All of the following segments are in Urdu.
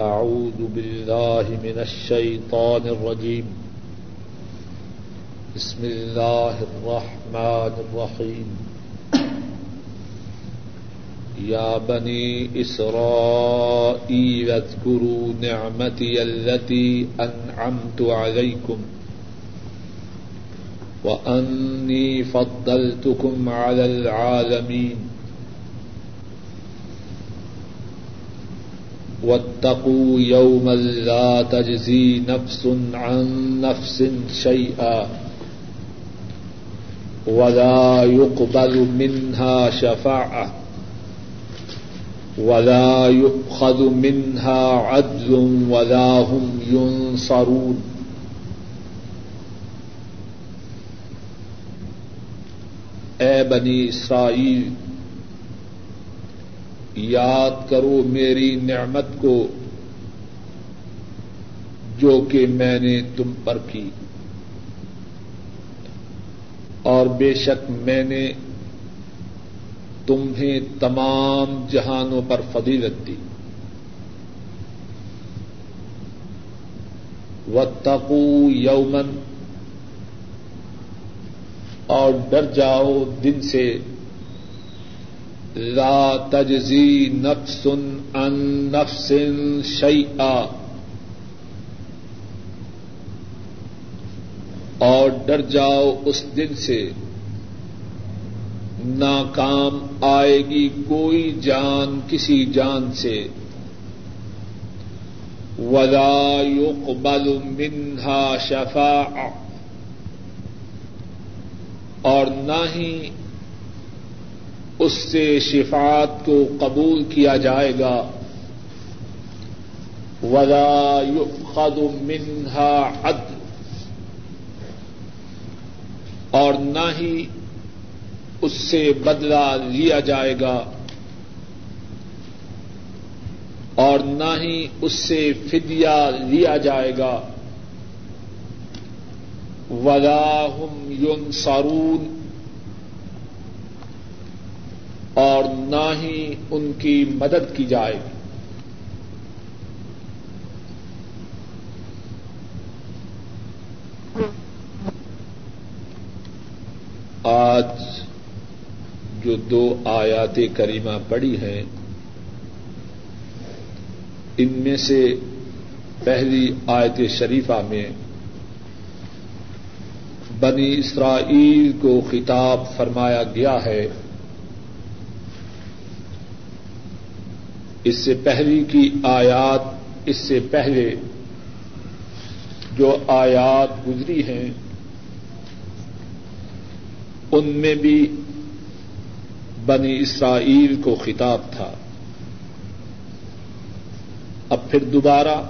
أعوذ بالله من الشيطان الرجيم. بسم الله الرحمن الرحيم. يا بني إسرائيل اذكروا نعمتي التي أنعمت عليكم وأني فضلتكم على العالمين. واتقوا يوما لا تجزي نفس عن نفس شيئا ولا يقبل منها شفاعة ولا يؤخذ منها عدل ولا هم ينصرون اے بنی اسرائیل یاد کرو میری نعمت کو جو کہ میں نے تم پر کی۔ اور بے شک میں نے تمہیں تمام جہانوں پر فضیلت دی۔ و تقو یومن اور ڈر جاؤ دن سے۔ لا تجزی نفس ان نفس شیئا اور ڈر جاؤ اس دن سے۔ ناکام آئے گی کوئی جان کسی جان سے۔ ولا يقبل منها شفاع اور نہ ہی اس سے شفات کو قبول کیا جائے گا۔ ولا يؤخذ منها عدل۔ اور نہ ہی اس سے بدلا لیا جائے گا۔ اور نہ ہی اس سے فدیا لیا جائے گا۔ ولا هم ينصرون۔ اور نہ ہی ان کی مدد کی جائے گی۔ آج جو دو آیات کریمہ پڑی ہیں، ان میں سے پہلی آیت شریفہ میں بنی اسرائیل کو خطاب فرمایا گیا ہے۔ اس سے پہلی کی آیات، اس سے پہلے جو آیات گزری ہیں، ان میں بھی بنی اسرائیل کو خطاب تھا۔ اب پھر دوبارہ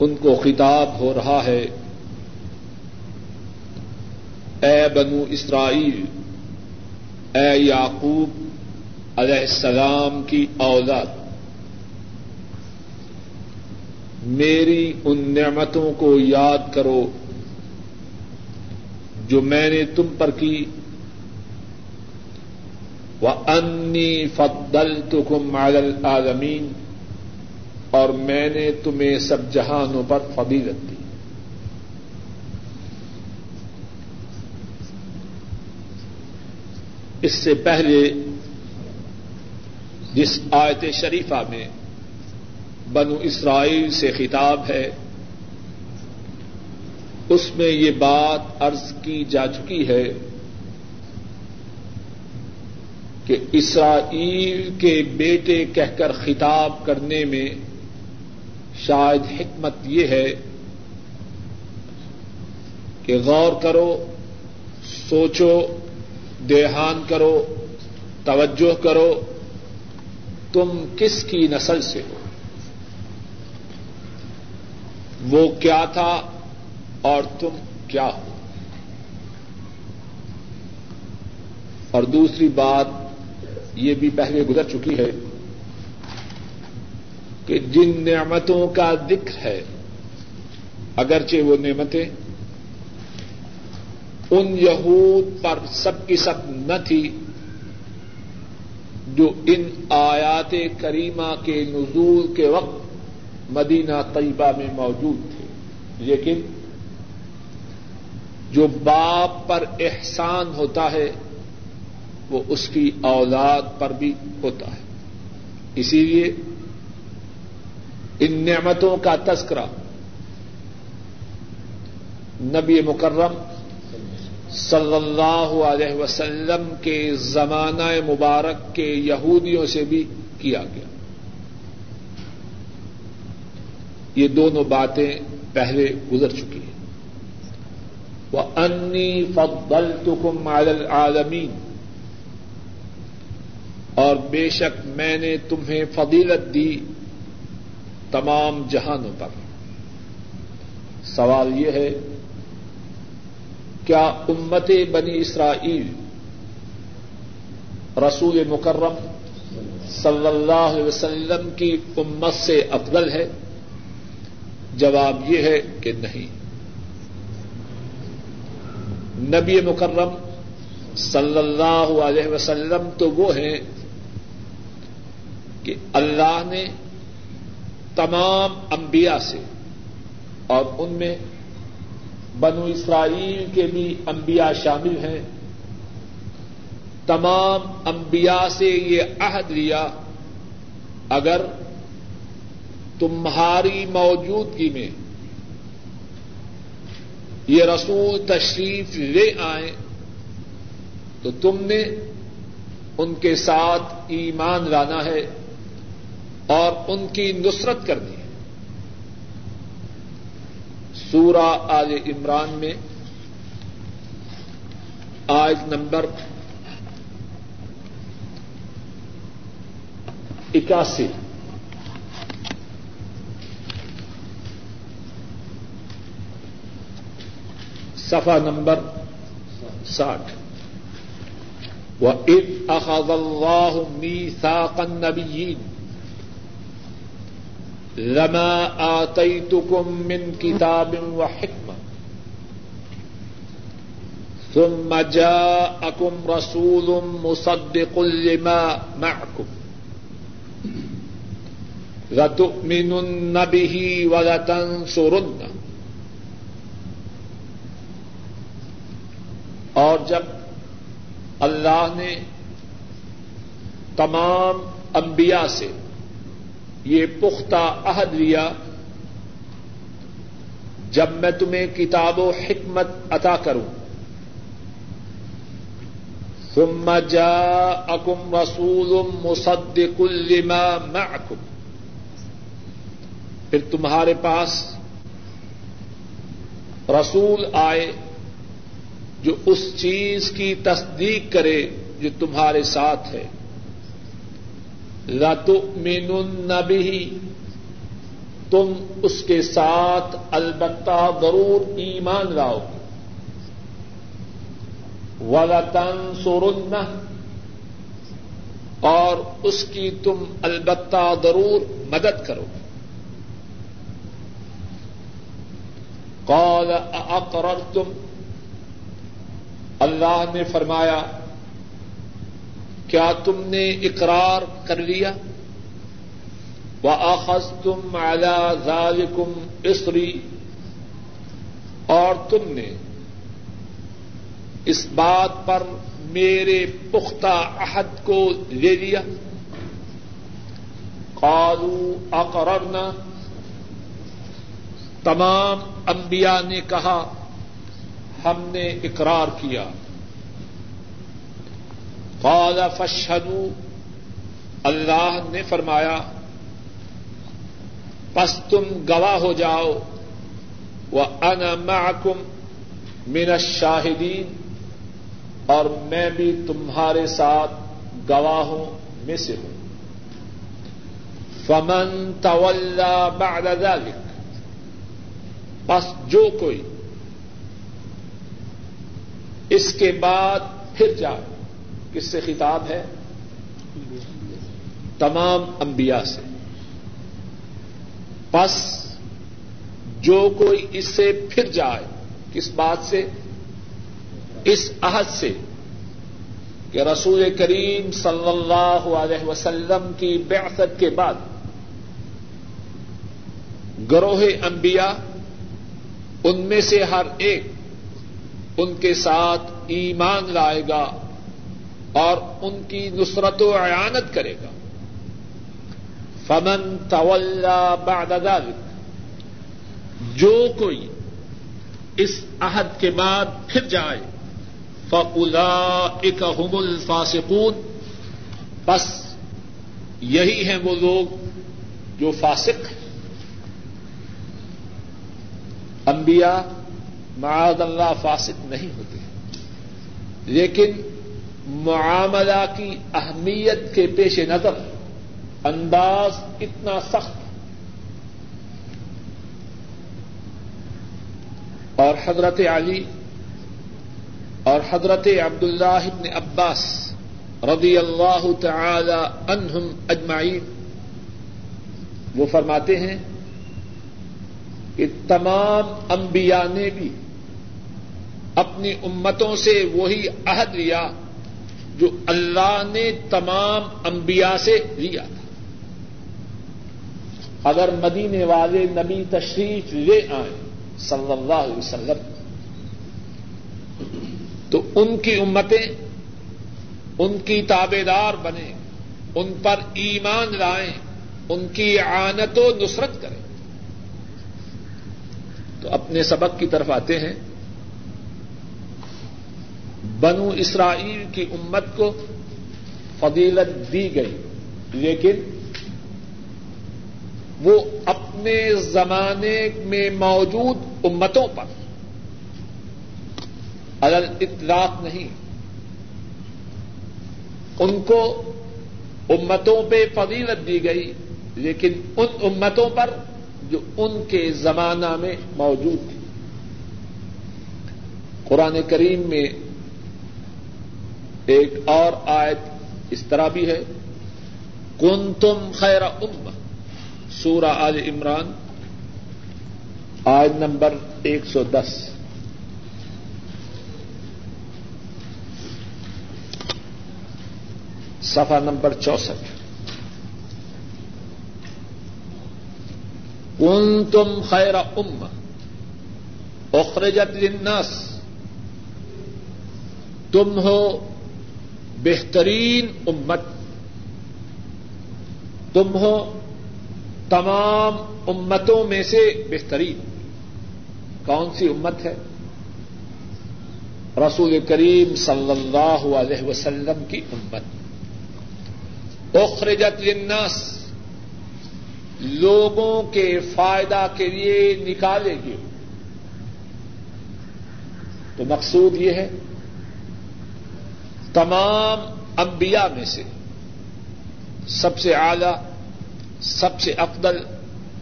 ان کو خطاب ہو رہا ہے۔ اے بنو اسرائیل، اے یعقوب علیہ السلام کی اولاد۔ میری ان نعمتوں کو یاد کرو جو میں نے تم پر کی۔ وہ انی فدل تو کم العالمین اور میں نے تمہیں سب جہانوں پر فضیلت دی۔ اس سے پہلے جس آیت شریفہ میں بنو اسرائیل سے خطاب ہے، اس میں یہ بات عرض کی جا چکی ہے کہ اسرائیل کے بیٹے کہہ کر خطاب کرنے میں شاید حکمت یہ ہے کہ غور کرو، سوچو، دیہان کرو، توجہ کرو تم کس کی نسل سے ہو؟ وہ کیا تھا اور تم کیا ہو؟ اور دوسری بات یہ بھی پہلے گزر چکی ہے کہ جن نعمتوں کا ذکر ہے، اگرچہ وہ نعمتیں ان یہود پر سب کی سب نہ تھی جو ان آیات کریمہ کے نزول کے وقت مدینہ طیبہ میں موجود تھے۔ لیکن جو باپ پر احسان ہوتا ہے، وہ اس کی اولاد پر بھی ہوتا ہے۔ اسی لیے ان نعمتوں کا تذکرہ نبی مکرم صلی اللہ علیہ وسلم کے زمانہ مبارک کے یہودیوں سے بھی کیا گیا۔ یہ دونوں باتیں پہلے گزر چکی ہیں۔ وہ انی فبل تکم العالمین اور بے شک میں نے تمہیں فضیلت دی تمام جہانوں پر۔ سوال یہ ہے کیا امت بنی اسرائیل رسول مکرم صلی اللہ علیہ وسلم کی امت سے افضل ہے؟ جواب یہ ہے کہ نہیں۔ نبی مکرم صلی اللہ علیہ وسلم تو وہ ہیں کہ اللہ نے تمام انبیاء سے اور ان میں بنو اسرائیل کے بھی انبیاء شامل ہیں۔ تمام انبیاء سے یہ عہد لیا۔ اگر تمہاری موجودگی میں یہ رسول تشریف لے آئے تو تم نے ان کے ساتھ ایمان لانا ہے اور ان کی نصرت کرنی ہے سورہ آل عمران میں آج نمبر اکاسی۔ صفحہ نمبر ساٹھ۔ وہ عید اخذ اللہ میثاق النبیین لما آتيتكم من كتاب وحكمة ثم جاءكم رسول مصدق لما معكم لتؤمنن به ولتنصرنه اور جب اللہ نے تمام انبیاء سے یہ پختہ عہد لیا جب میں تمہیں کتاب و حکمت عطا کروں۔ ثم جاءكم رسول مصدق لما معكم پھر تمہارے پاس رسول آئے جو اس چیز کی تصدیق کرے جو تمہارے ساتھ ہے۔ لتؤمنن به. تم اس کے ساتھ البتہ ضرور ایمان لاؤ. ولتنصرن. اور اس کی تم البتہ ضرور مدد کرو. قال اقررتم اللہ نے فرمایا کیا تم نے اقرار کر لیا؟ وہ آخذ تم اعلی کم اسری اور تم نے اس بات پر میرے پختہ عہد کو لے لیا۔ قالو اقررنا تمام انبیاء نے کہا، ہم نے اقرار کیا۔ قال فشہدو اللہ نے فرمایا، پس تم گواہ ہو جاؤ وہ معکم من الشاہدین، اور میں بھی تمہارے ساتھ گواہوں میں سے ہوں۔ فمن تولا بعد ذلك بس جو کوئی اس کے بعد پھر جائے۔ کس سے خطاب ہے؟ تمام انبیاء سے۔ پس جو کوئی اس سے پھر جائے، کس بات سے؟ اس عہد سے کہ رسول کریم صلی اللہ علیہ وسلم کی بعثت کے بعد گروہ انبیاء، ان میں سے ہر ایک ان کے ساتھ ایمان لائے گا۔ اور ان کی نصرت و عیانت کرے گا۔ فمن بعد ذلك۔ جو کوئی اس عہد کے بعد پھر جائے فلا اک الفاسقون۔ بس یہی ہیں وہ لوگ جو فاسق ہیں۔ انبیاء معاذ اللہ فاسق نہیں ہوتے۔ لیکن معاملہ کی اہمیت کے پیش نظر انداز اتنا سخت اور حضرت علی اور حضرت عبد اللہ ابن عباس رضی اللہ تعالی عنہم اجمعین وہ فرماتے ہیں کہ تمام انبیاء نے بھی اپنی امتوں سے وہی عہد لیا جو اللہ نے تمام انبیاء سے لیا تھا۔ اگر مدینے والے نبی تشریف لے آئیں صلی اللہ علیہ وسلم، تو ان کی امتیں، ان کی تابے دار بنے ان پر ایمان لائیں، ان کی آنت و نصرت کریں۔ تو اپنے سبق کی طرف آتے ہیں۔ بنو اسرائیل کی امت کو فضیلت دی گئی۔ لیکن وہ اپنے زمانے میں موجود امتوں پر اگر اطلاق نہیں، ان کو امتوں پہ فضیلت دی گئی، لیکن ان امتوں پر جو ان کے زمانہ میں موجود تھی۔ قرآن کریم میں ایک اور آیت اس طرح بھی ہے۔ کن تم خیر ام سورہ آل عمران، آیت نمبر ایک سو دس۔ صفحہ نمبر چونسٹھ کن تم خیر ام اخرجت للناس، تم ہو بہترین امت۔ تم ہو تمام امتوں میں سے بہترین۔ کون سی امت ہے؟ رسول کریم صلی اللہ علیہ وسلم کی امت۔ اخرجت للناس۔ لوگوں کے فائدہ کے لیے نکالے گی تو مقصود یہ ہے تمام انبیاء میں سے سب سے اعلی، سب سے افضل،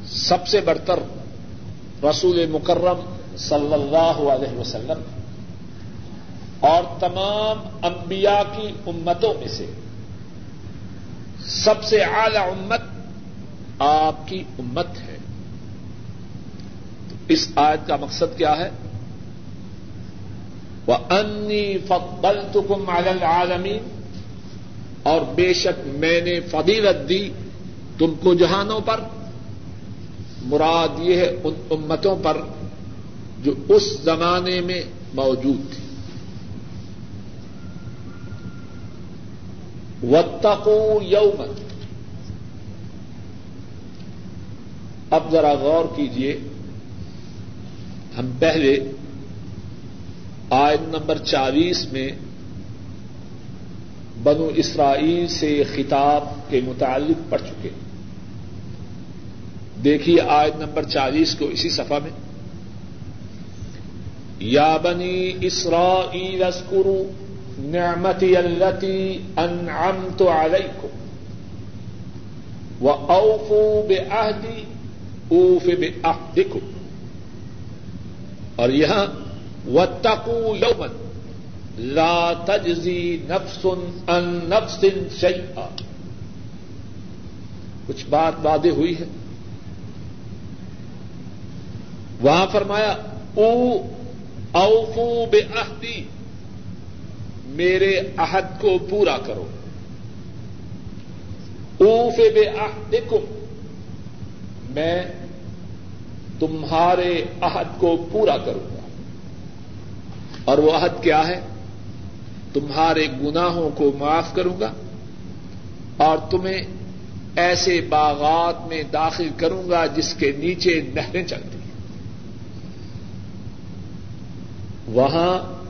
سب سے برتر رسول مکرم صلی اللہ علیہ وسلم اور تمام انبیاء کی امتوں میں سے سب سے اعلی امت آپ کی امت ہے۔ اس آیت کا مقصد کیا ہے؟ وہ انی فقبل تکم عالمی اور بے شک میں نے فضیلت دی تم کو جہانوں پر۔ مراد یہ ہے ان امتوں پر جو اس زمانے میں موجود تھی وتقو یومن اب ذرا غور کیجیے ہم پہلے آیت نمبر چالیس میں بنو اسرائیل سے خطاب کے متعلق پڑھ چکے دیکھیے آیت نمبر چالیس کو اسی صفحہ میں۔ یا بنی اسرائیل اسکرو نعمتی التی انعمت علیکم و اوفو بے آہدی اوف بے اور یہاں و تقو یومن لا تجزی نفس ان نفس شیئا کچھ بات وعدے ہوئی ہے۔ وہاں فرمایا، او اوفو بے میرے عہد کو پورا کرو۔ اوف بے عہدکم میں تمہارے عہد کو پورا کروں۔ گا اور وہ عہد کیا ہے؟ تمہارے گناہوں کو معاف کروں گا اور تمہیں ایسے باغات میں داخل کروں گا جس کے نیچے نہریں چلتی ہیں۔ وہاں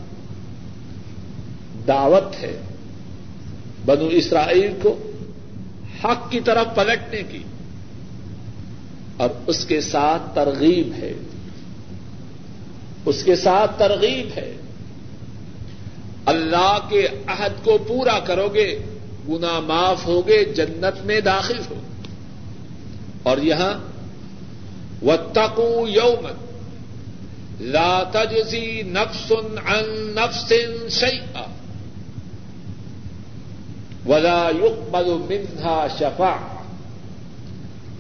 دعوت ہے بنو اسرائیل کو حق کی طرف پلٹنے کی اور اس کے ساتھ ترغیب ہے۔ اس کے ساتھ ترغیب ہے۔ اللہ کے عہد کو پورا کرو گے گنا معاف ہوگے، جنت میں داخل ہو۔ اور یہاں و تقو یومن لا تجزی نفس عن نفس شيئا ولا يقبل منها شفاعة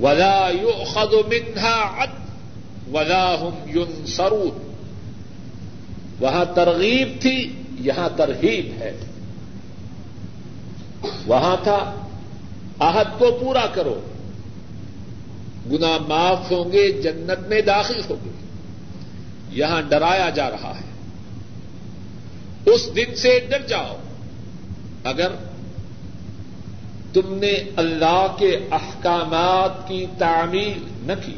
ولا يؤخذ منها عدل ولا هم ينصرون۔ وہاں ترغیب تھی یہاں ترغیب ہے۔ وہاں تھا، عہد کو پورا کرو۔ گنا معاف ہوں گے، جنت میں داخل ہوں گے۔ یہاں ڈرایا جا رہا ہے۔ اس دن سے ڈر جاؤ۔ اگر تم نے اللہ کے احکامات کی تعمیر نہ کی،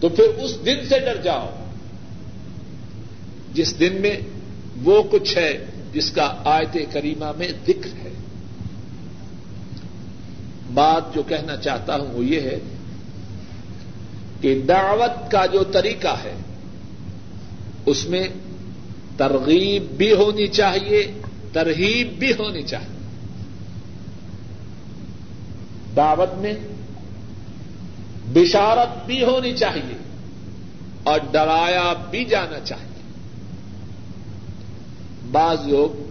تو پھر اس دن سے ڈر جاؤ۔ جس دن میں وہ کچھ ہے جس کا آیت کریمہ میں ذکر ہے۔ بات جو کہنا چاہتا ہوں وہ یہ ہے کہ دعوت کا جو طریقہ ہے، اس میں ترغیب بھی ہونی چاہیے، ترہیب بھی ہونی چاہیے۔ دعوت میں بشارت بھی ہونی چاہیے اور ڈرایا بھی جانا چاہیے۔ بعض لوگ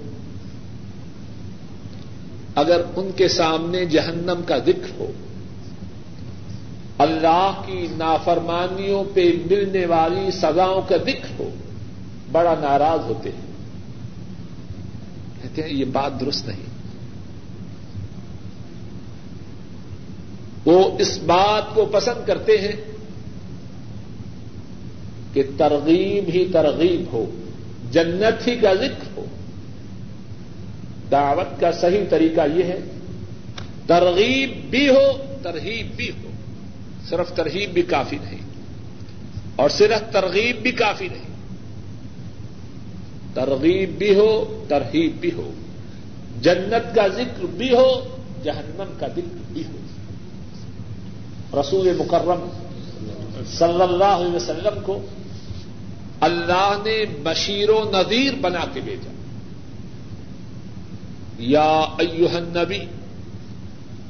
اگر ان کے سامنے جہنم کا ذکر ہو، اللہ کی نافرمانیوں پہ ملنے والی سزاؤں کا ذکر ہو، بڑا ناراض ہوتے ہیں۔ کہتے ہیں، یہ بات درست نہیں۔ وہ اس بات کو پسند کرتے ہیں کہ ترغیب ہی ترغیب ہو۔ جنت ہی کا ذکر ہو۔ دعوت کا صحیح طریقہ یہ ہے، ترغیب بھی ہو ترغیب بھی ہو۔ صرف ترغیب بھی کافی نہیں، اور صرف ترغیب بھی کافی نہیں۔ ترغیب بھی ہو ترغیب بھی ہو۔ جنت کا ذکر بھی ہو، جہنم کا ذکر بھی ہو۔ رسول مکرم صلی اللہ علیہ وسلم کو اللہ نے بشیر و نذیر بنا کے بھیجا۔ یا ایوہ النبی،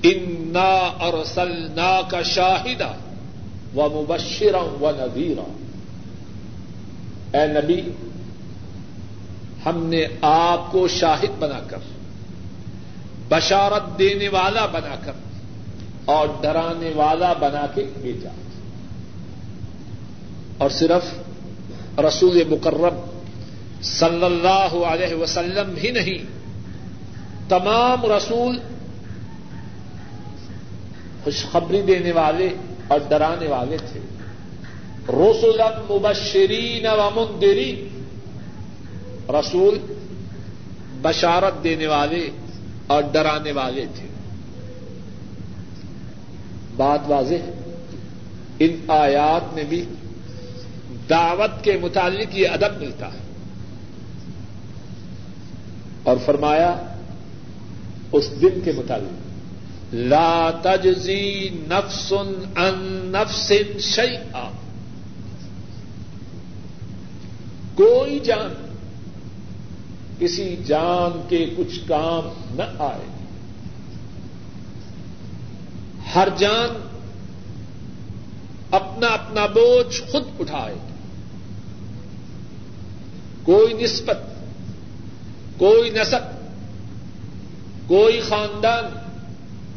انا ارسلنا کا شاہدہ و مبشرا و نذیرا اے نبی، ہم نے آپ کو شاہد بنا کر، بشارت دینے والا بنا کر اور ڈرانے والا بنا کے بھیجا۔ اور صرف رسول مکرم صلی اللہ علیہ وسلم ہی نہیں، تمام رسول خوشخبری دینے والے اور ڈرانے والے تھے۔ رسول مبشرین و مندرین رسول بشارت دینے والے اور ڈرانے والے تھے۔ بات واضح ہے ان آیات میں بھی دعوت کے متعلق یہ ادب ملتا ہے۔ اور فرمایا، اس دن کے متعلق، لا تجزی نفس ان نفس شیئا۔ کوئی جان، کسی جان کے کچھ کام نہ آئے۔ ہر جان اپنا اپنا بوجھ خود اٹھائے۔ کوئی نسبت، کوئی نسب، کوئی خاندان،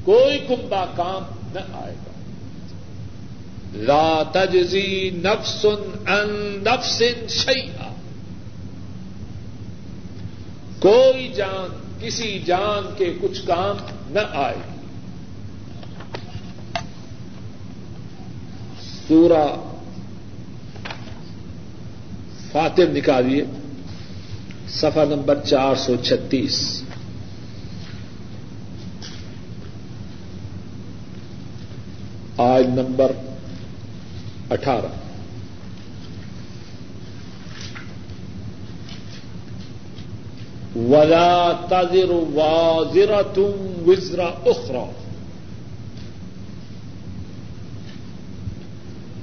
کوئی کنبا کام نہ آئے گا۔ لا تجزی نفس ان نفس شیئا۔ کوئی جان، کسی جان کے کچھ کام نہ آئے۔ سورہ فاتر نکالیے سفا نمبر چار سو چھتیس۔ آج نمبر اٹھارہ۔ ولا تذر وازرة وزر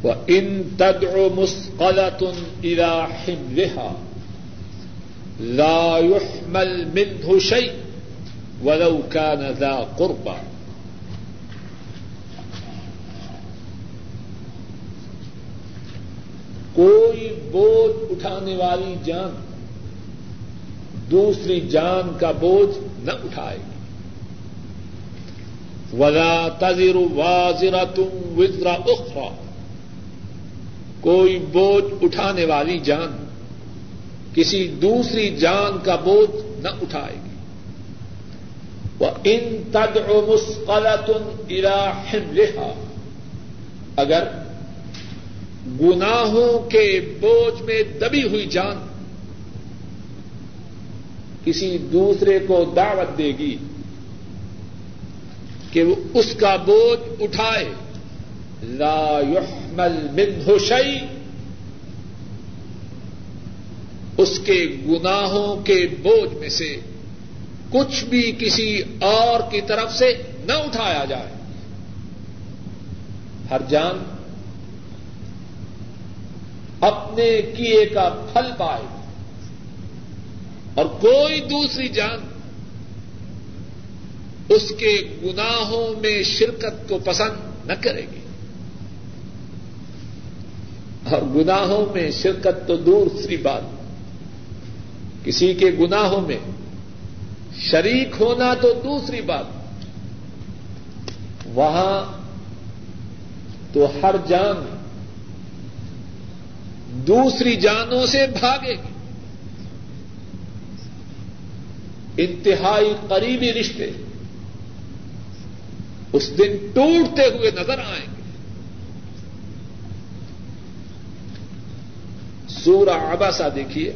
أخرى وإن تدع مسقلة إلى حملها لا يحمل منه شيء ولو كان ذا قربى کوئی بوجھ اٹھانے والی جان دوسری جان کا بوجھ نہ اٹھائے گی۔ ولا تذر واضرا تم وزرا اخرا کوئی بوجھ اٹھانے والی جان کسی دوسری جان کا بوجھ نہ اٹھائے گی۔ وہ ان تد مسقلتن اراحم اگر گناہوں کے بوجھ میں دبی ہوئی جان کسی دوسرے کو دعوت دے گی کہ وہ اس کا بوجھ اٹھائے لا يحمل منه شيء۔ اس کے گناہوں کے بوجھ میں سے کچھ بھی کسی اور کی طرف سے نہ اٹھایا جائے۔ ہر جان اپنے کیے کا پھل پائے۔ اور کوئی دوسری جان اس کے گناہوں میں شرکت کو پسند نہ کرے گی۔ گناہوں میں شرکت تو دوسری بات، کسی کے گناہوں میں شریک ہونا تو دوسری بات، وہاں تو ہر جان دوسری جانوں سے بھاگے گی۔ انتہائی قریبی رشتے اس دن ٹوٹتے ہوئے نظر آئیں گے۔ سورہ آباسا دیکھیے۔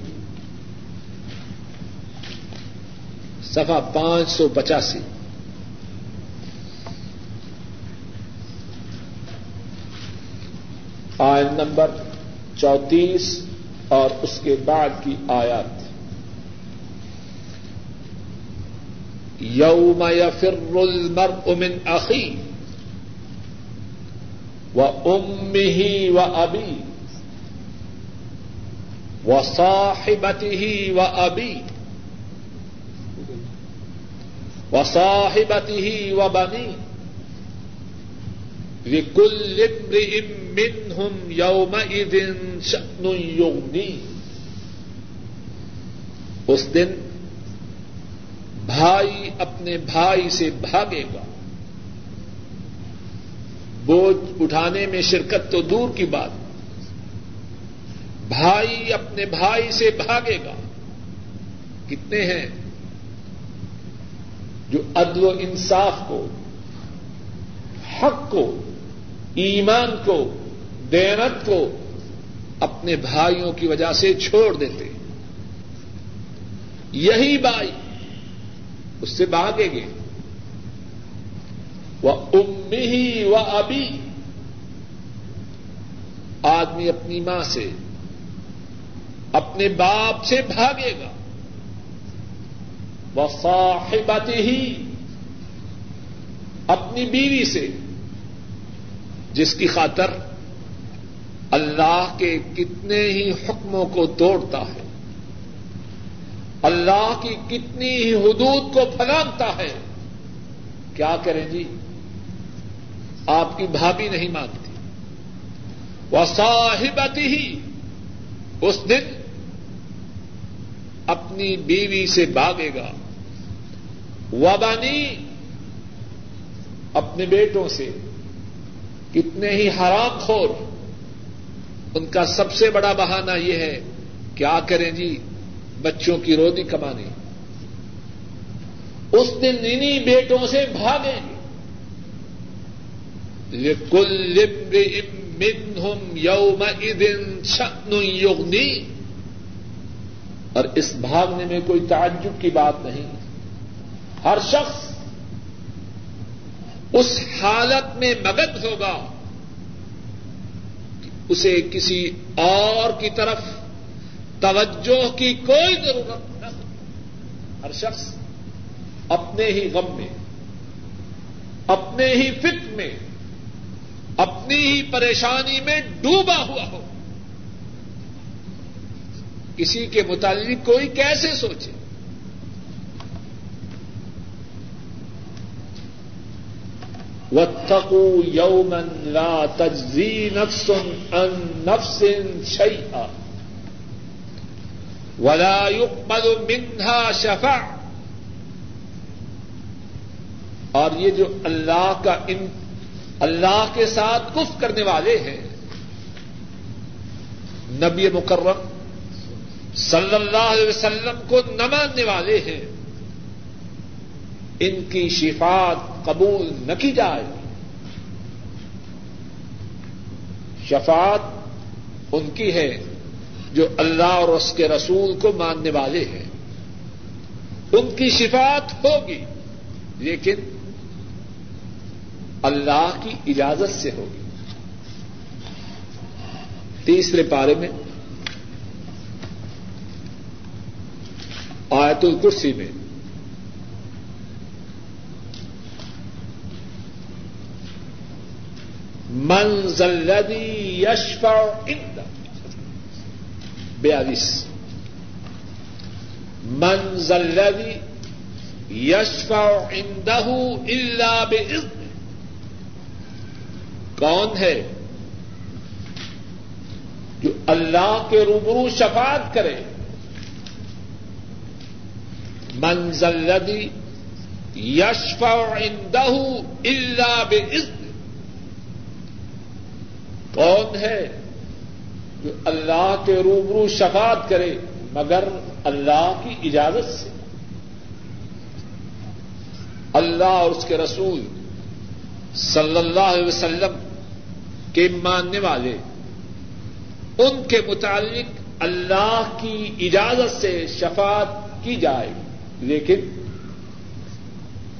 سفا پانچ سو پچاسی۔ آئن نمبر چونتیس اور اس کے بعد کی آیات۔ یوم یفر المرء من اخی و امه و ابی و صاحبته و ابی و صاحبته و بنی لكل امرئ منهم يومئذ شأن اس دن بھائی اپنے بھائی سے بھاگے گا. بوجھ اٹھانے میں شرکت تو دور کی بات. بھائی اپنے بھائی سے بھاگے گا۔ کتنے ہیں جو عدل و انصاف کو، حق کو، ایمان کو، دینت کو اپنے بھائیوں کی وجہ سے چھوڑ دیتے۔ یہی بھائی اس سے بھاگے گے۔ وہ امی ہی و ابھی آدمی اپنی ماں سے اپنے باپ سے بھاگے گا۔ وہ صاحبت ہی اپنی بیوی سے، جس کی خاطر اللہ کے کتنے ہی حکموں کو توڑتا ہے، اللہ کی کتنی ہی حدود کو پھلانگتا ہے۔ کیا کریں جی؟ آپ کی بھابھی نہیں مانتی وہ صاحبت ہی اس دن اپنی بیوی سے باغے گا۔ وبانی اپنے بیٹوں سے۔ کتنے ہی حرام خور۔ ان کا سب سے بڑا بہانہ یہ ہے کیا کریں جی بچوں کی روزی کمانی اس دن انہیں بیٹوں سے بھاگیں۔ گے کل منہم یوم ادن شن یوگنی اور اس بھاگنے میں کوئی تعجب کی بات نہیں۔ ہر شخص اس حالت میں مگن ہوگا کہ اسے کسی اور کی طرف توجہ کی کوئی ضرورت نہ ہو۔ ہر شخص اپنے ہی غم میں، اپنے ہی فکر میں، اپنی ہی پریشانی میں ڈوبا ہوا ہو۔ کسی کے متعلق کوئی کیسے سوچے؟ واتقوا يوما لا تجزي نفس عن نفس شيئا ولا يقبل منها شفاعة اور یہ جو اللہ کا ان اللہ کے ساتھ کف کرنے والے ہیں، نبی مکرم صلی اللہ علیہ وسلم کو نہ ماننے والے ہیں۔ ان کی شفات قبول نہ کی جائے۔ شفات ان کی ہے جو اللہ اور اس کے رسول کو ماننے والے ہیں۔ ان کی شفات ہوگی، لیکن اللہ کی اجازت سے ہوگی۔ تیسرے پارے میں آیت الکرسی میں۔ منزلدی یشفا اند بیالیس منزلدی یشفا اندہ اللہ بے کون ہے؟ جو اللہ کے روبرو شفاعت کرے۔ منزلدی یشفا اندہ اللہ بے کون ہے جو اللہ کے روبرو شفاعت کرے مگر اللہ کی اجازت سے؟ اللہ اور اس کے رسول صلی اللہ علیہ وسلم کے ماننے والے، ان کے متعلق اللہ کی اجازت سے شفاعت کی جائے۔ گی لیکن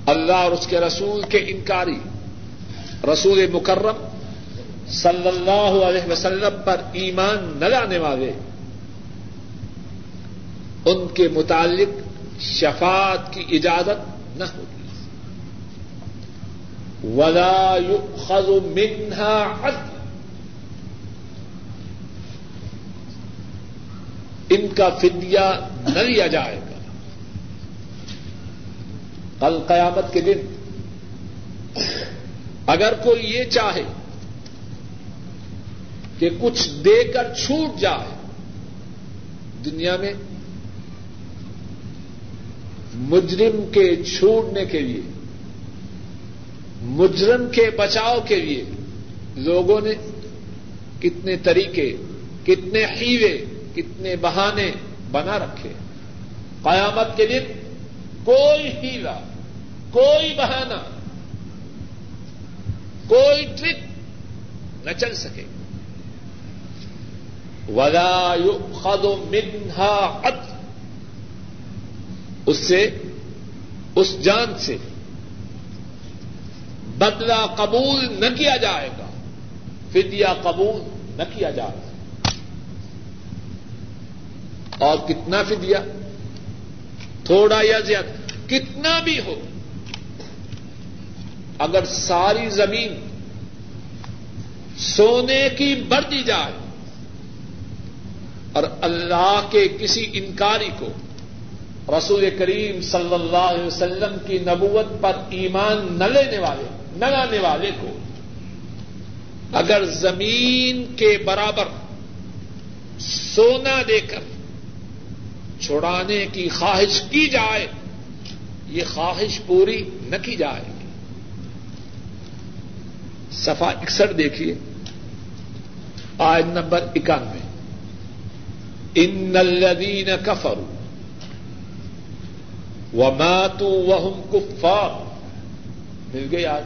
اللہ اور اس کے رسول کے انکاری رسول مکرم صلی اللہ علیہ وسلم پر ایمان نہ لانے والے، ان کے متعلق شفاعت کی اجازت نہ ہوگی ولا يؤخذ منها عدل۔ ان کا فدیہ نہ لیا جائے۔ گا کل قیامت کے دن اگر کوئی یہ چاہے کہ کچھ دے کر چھوٹ جائے دنیا میں مجرم کے چھوڑنے کے لیے، مجرم کے بچاؤ کے لیے لوگوں نے کتنے طریقے، کتنے ہیوے کتنے بہانے بنا رکھے۔ قیامت کے دن کوئی ہیلا کوئی بہانا کوئی ٹرک نہ چل سکے۔ ولا يؤخذ منها عدل۔ اس سے، اس جان سے بدلہ قبول نہ کیا جائے گا فدیہ قبول نہ کیا جائے گا۔ اور کتنا فدیہ تھوڑا یا زیادہ، کتنا بھی ہو۔ اگر ساری زمین سونے کی بڑھ دی جائے اور اللہ کے کسی انکاری کو رسول کریم صلی اللہ علیہ وسلم کی نبوت پر ایمان نہ لینے والے، نہ لانے والے کو اگر زمین کے برابر سونا دے کر چھڑانے کی خواہش کی جائے، یہ خواہش پوری نہ کی جائے۔ سفا اکسٹھ دیکھیے۔ آج نمبر اکانوے۔ ان الذین کفروا و ماتو وہم کفار۔ مل گئی آج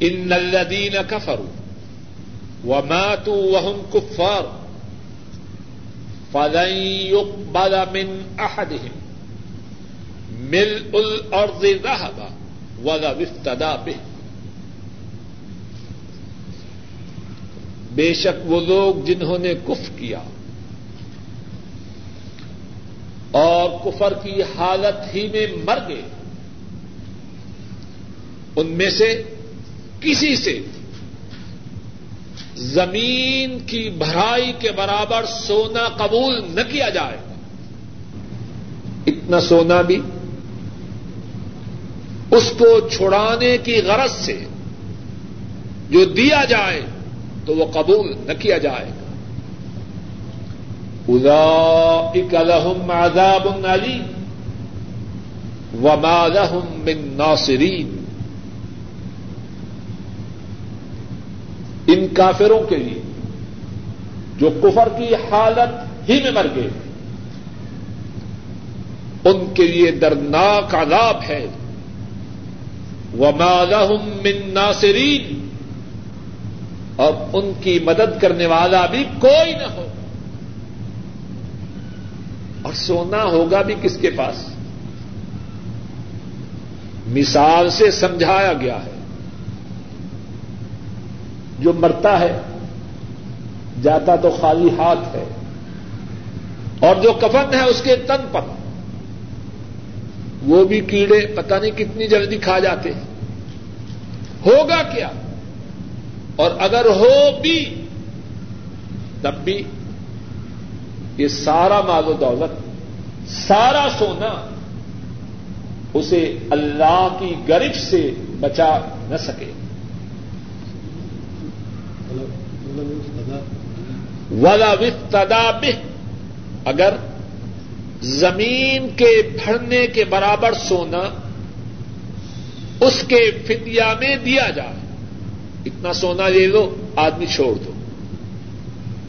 ان الدین کفروا و ماتو وہم کفار۔ فلن يقبل من احدهم۔ ملء الارض ذهبا ولو افتدى به۔ بے شک وہ لوگ جنہوں نے کف کیا اور کفر کی حالت ہی میں مر گئے، ان میں سے کسی سے زمین کی بھرائی کے برابر سونا قبول نہ کیا جائے۔ اتنا سونا بھی اس کو چھڑانے کی غرض سے جو دیا جائے تو وہ قبول نہ کیا جائے گا۔ لهم عذاب علیم۔ وما لهم من ناصرین۔ ان کافروں کے لیے جو کفر کی حالت ہی میں مر گئے، ان کے لیے دردناک عذاب ہے۔ وما لهم من ناصرین۔ اور ان کی مدد کرنے والا بھی کوئی نہ ہو۔ اور سونا ہوگا بھی کس کے پاس؟ مثال سے سمجھایا گیا ہے۔ جو مرتا ہے، جاتا تو خالی ہاتھ ہے۔ اور جو کفن ہے، اس کے تن پر۔ وہ بھی کیڑے پتہ نہیں کتنی جلدی کھا جاتے۔ ہیں ہوگا کیا؟ اور اگر ہو بھی، تب بھی یہ سارا مال و دولت، سارا سونا اسے اللہ کی گرف سے بچا نہ سکے۔ ولا ودا اگر زمین کے بھرنے کے برابر سونا اس کے فدیا میں دیا جائے۔ اتنا سونا لے لو، آدمی چھوڑ دو۔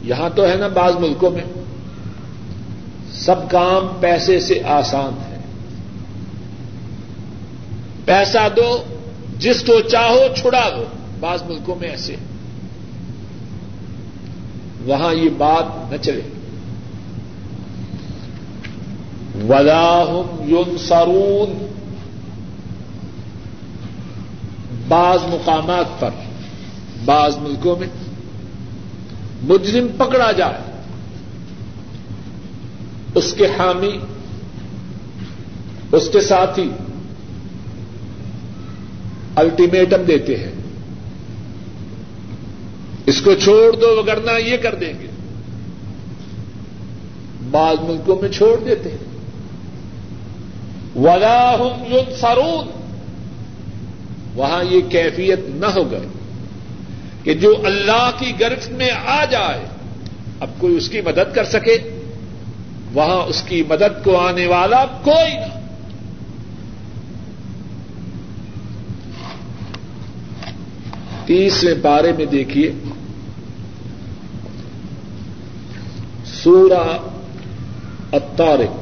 یہاں تو ہے نا بعض ملکوں میں، سب کام پیسے سے آسان ہے۔ پیسہ دو، جس کو چاہو چھڑا دو۔ بعض ملکوں میں ایسے۔ وہاں یہ بات نہ چلے۔ ولاحم یون سارون بعض مقامات پر۔ بعض ملکوں میں مجرم پکڑا جائے، اس کے حامی، اس کے ساتھی الٹیمیٹم دیتے ہیں۔ اس کو چھوڑ دو وگرنا یہ کر دیں گے۔ بعض ملکوں میں چھوڑ دیتے ہیں۔ ولاحم یون سارون وہاں یہ کیفیت نہ ہو گئے۔ کہ جو اللہ کی گرفت میں آ جائے، اب کوئی اس کی مدد کر سکے۔ وہاں اس کی مدد کو آنے والا کوئی نہ۔ تیسرے بارے میں دیکھیے۔ سورہ اتارک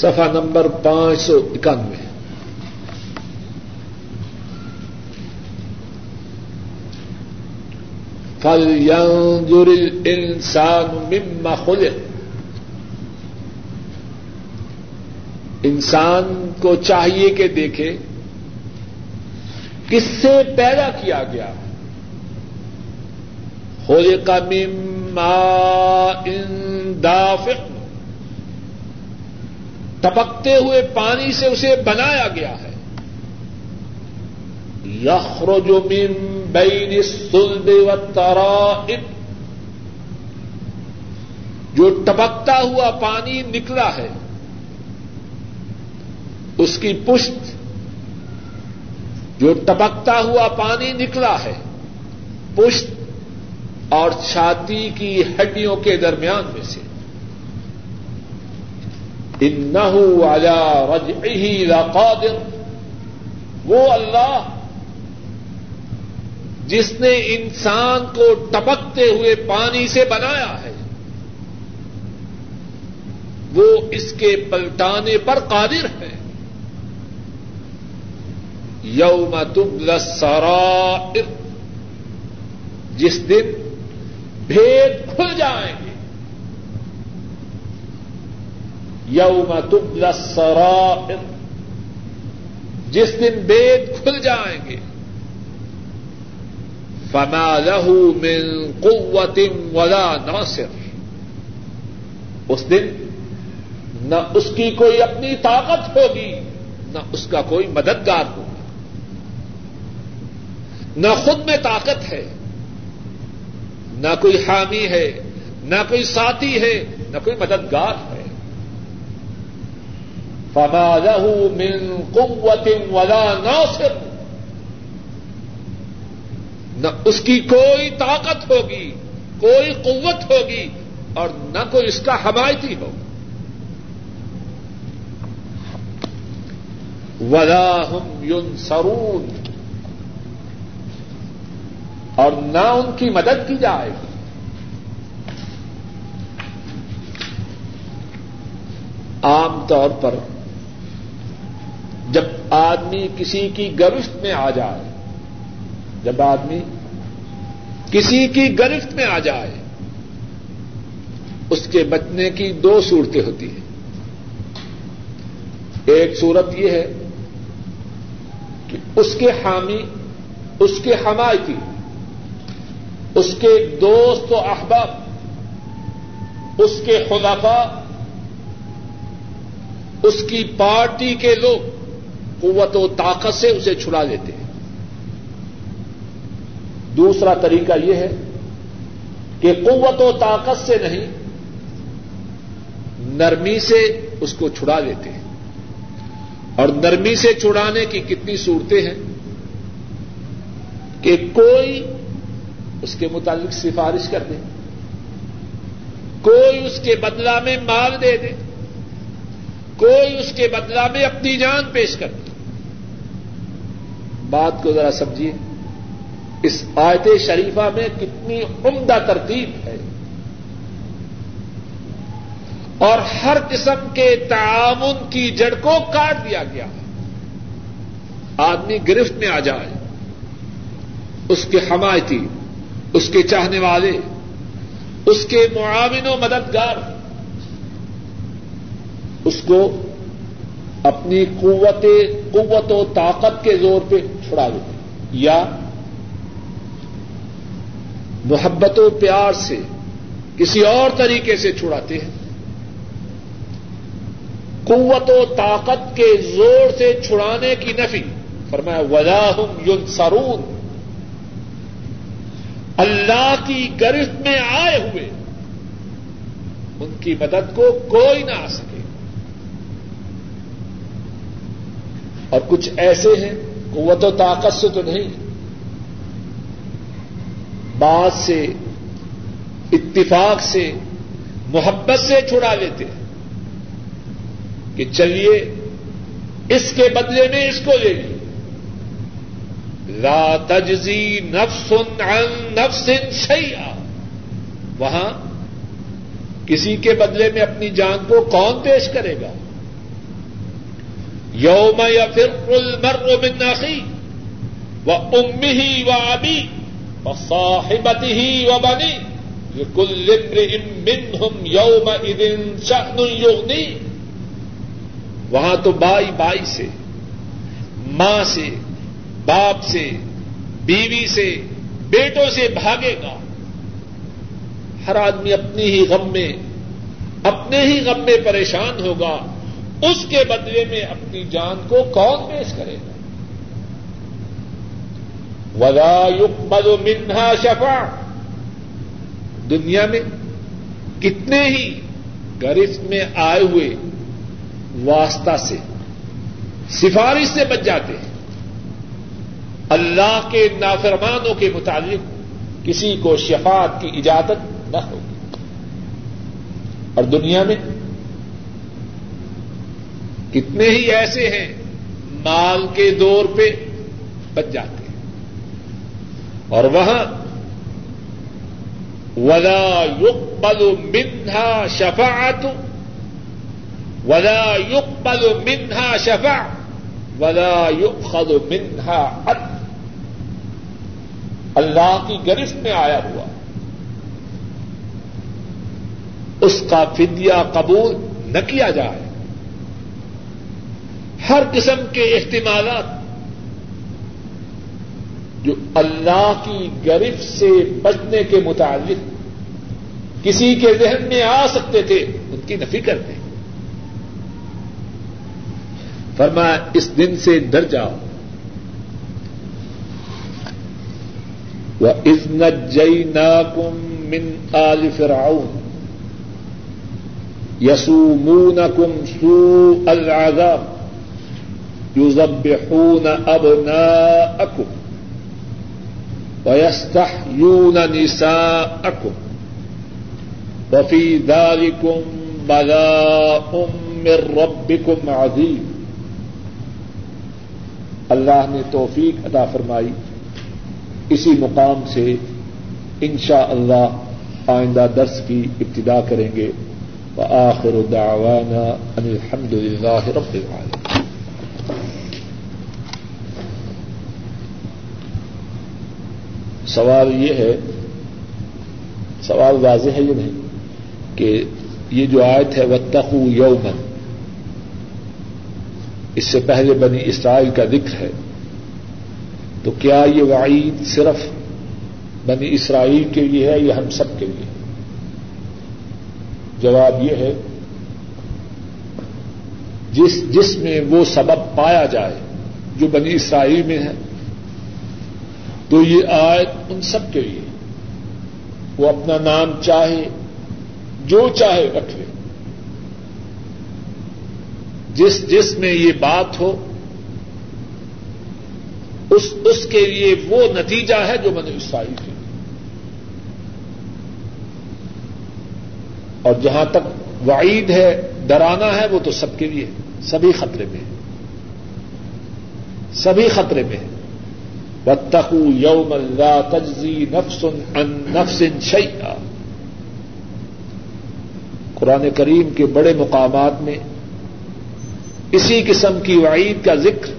سفا نمبر پانچ سو اکانوے۔ فل ينظر انسان مما خلق۔ انسان کو چاہیے کہ دیکھے کس سے پیدا کیا گیا۔ خلق مما ان دافق۔ ٹپکتے ہوئے پانی سے اسے بنایا گیا ہے۔ یخرج من بین الصلب والترائب۔ جو ٹپکتا ہوا پانی نکلا ہے، اس کی پشت جو ٹپکتا ہوا پانی نکلا ہے، پشت اور چھاتی کی ہڈیوں کے درمیان میں سے۔ انه على رجعه لقادر. وہ اللہ جس نے انسان کو ٹپکتے ہوئے پانی سے بنایا ہے، وہ اس کے پلٹانے پر قادر ہے۔ یوم تبل السرائر، جس دن بھید کھل جائیں گے۔ یوم تبل السرائر۔ جس دن بید کھل جائیں گے۔ فما له من قوت ولا ناصر۔ اس دن نہ اس کی کوئی اپنی طاقت ہوگی، نہ اس کا کوئی مددگار ہوگا۔ نہ خود میں طاقت ہے، نہ کوئی حامی ہے، نہ کوئی ساتھی ہے، نہ کوئی مددگار۔ ہے فما له من قوت ولا ناصر۔ نہ اس کی کوئی طاقت ہوگی، کوئی قوت ہوگی اور نہ کوئی اس کا حمایتی ہو ولا ہم یون سرون اور نہ ان کی مدد کی جائے گی۔ عام طور پر جب آدمی کسی کی گرفت میں آ جائے، جب آدمی کسی کی گرفت میں آ جائے، اس کے بچنے کی دو صورتیں ہوتی ہیں۔ ایک صورت یہ ہے کہ اس کے حامی، اس کے حمایتی اس کے دوست و احباب، اس کے خلافا اس کی پارٹی کے لوگ قوت و طاقت سے اسے چھڑا لیتے ہیں۔ دوسرا طریقہ یہ ہے کہ قوت و طاقت سے نہیں، نرمی سے اس کو چھڑا لیتے ہیں۔ اور نرمی سے چھڑانے کی کتنی صورتیں ہیں کہ کوئی اس کے متعلق سفارش کر دے، کوئی اس کے بدلا میں مال دے دے، کوئی اس کے بدلا میں اپنی جان پیش کر دے۔ بات کو ذرا سمجھیے۔ اس آیت شریفہ میں کتنی عمدہ ترتیب ہے۔ اور ہر قسم کے تعاون کی جڑ کو کاٹ دیا گیا۔ آدمی گرفت میں آ جائے۔ اس کے حمایتی، اس کے چاہنے والے، اس کے معاون و مددگار۔ اس کو اپنی قوت قوت و طاقت کے زور پہ چھڑا دیتے یا محبت و پیار سے کسی اور طریقے سے چھڑاتے ہیں۔ قوت و طاقت کے زور سے چھڑانے کی نفی۔ فرمایا ولاحم یون سرون اللہ کی گرفت میں آئے ہوئے ان کی مدد کو کوئی نہ آ سکے۔ اور کچھ ایسے ہیں قوت و طاقت سے تو نہیں۔ بات سے اتفاق سے، محبت سے چھڑا لیتے کہ چلیے، اس کے بدلے میں اس کو لے لیے۔ لا تجزی نفس عن نفس شیئا۔ وہاں کسی کے بدلے میں اپنی جان کو کون پیش کرے گا؟ یوم یا پھر المر من اخی و ام ہی و ابی و صاحبت ہی و بنی یہ کل منہم یوم ادن شأن یغنی وہاں تو بائی بائی سے، ماں سے، باپ سے، بیوی سے، بیٹوں سے بھاگے گا۔ ہر آدمی اپنی ہی غم میں، اپنے ہی غم میں پریشان ہوگا۔ اس کے بدلے میں اپنی جان کو کون پیش کرے گا؟ ولا یقبل منہا شفا دنیا میں کتنے ہی گرفت میں آئے ہوئے واسطہ سے، سفارش سے بچ جاتے ہیں۔ اللہ کے نافرمانوں کے متعلق کسی کو شفاعت کی اجازت نہ ہوگی۔ اور دنیا میں کتنے ہی ایسے ہیں، مال کے دور پہ بچ جاتے ہیں۔ اور وہاں ولا يقبل منها شفاعت ولا يقبل منها شفاع ولا يؤخذ منها عدل اللہ کی گرفت میں آیا ہوا۔ اس کا فدیہ قبول نہ کیا جائے۔ ہر قسم کے احتمالات جو اللہ کی گرفت سے بچنے کے متعلق کسی کے ذہن میں آ سکتے تھے، ان کی نفی کرتے فرمایا، اس دن سے ڈر جاؤ۔ وہ ازن جئی ناکم من آل فراؤن یسو مون کم سو العذاب۔ یو ضب خون اب نا اکم ويستحيون نساءكم وفي ذلكم بلاء من ربكم عظيم اللہ نے توفیق ادا فرمائی اسی مقام سے انشاء اللہ آئندہ درس کی ابتدا کریں گے وآخر دعوانا ان الحمد للہ رب العالمين سوال یہ ہے، سوال واضح ہے یہ نہیں؟ کہ یہ جو آیت ہے وہ تخو یومن اس سے پہلے بنی اسرائیل کا ذکر ہے۔ تو کیا یہ وعید صرف بنی اسرائیل کے لیے ہے یا ہم سب کے لیے؟ جواب یہ ہے، جس جس میں وہ سبب پایا جائے، جو بنی اسرائیل میں ہے تو یہ آیت ان سب کے لیے وہ اپنا نام چاہے، جو چاہے رکھ لے جس جس میں یہ بات ہو، اس اس کے لیے وہ نتیجہ ہے جو میں نے اسرائیل کے اور جہاں تک وعید ہے، ڈرانا ہے، وہ تو سب کے لیے سبھی خطرے میں ہے۔ سبھی خطرے میں ہے۔ وتقو یوم لا تجزی نفس عن نفس شيئا۔ قرآن کریم کے بڑے مقامات میں اسی قسم کی وعید کا ذکر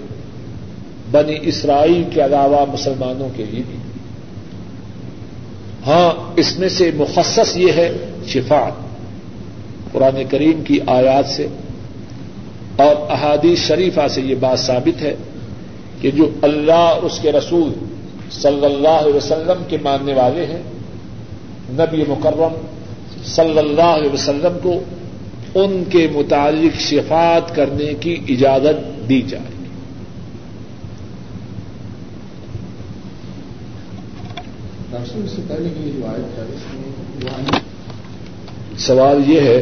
بنی اسرائیل کے علاوہ مسلمانوں کے لیے بھی۔ ہاں اس میں سے مخصص یہ ہے شفاعت قرآن کریم کی آیات سے اور احادیث شریفہ سے یہ بات ثابت ہے۔ کہ جو اللہ اس کے رسول صلی اللہ علیہ وسلم کے ماننے والے ہیں نبی مکرم صلی اللہ علیہ وسلم کو ان کے متعلق شفات کرنے کی اجازت دی جائے سوال یہ ہے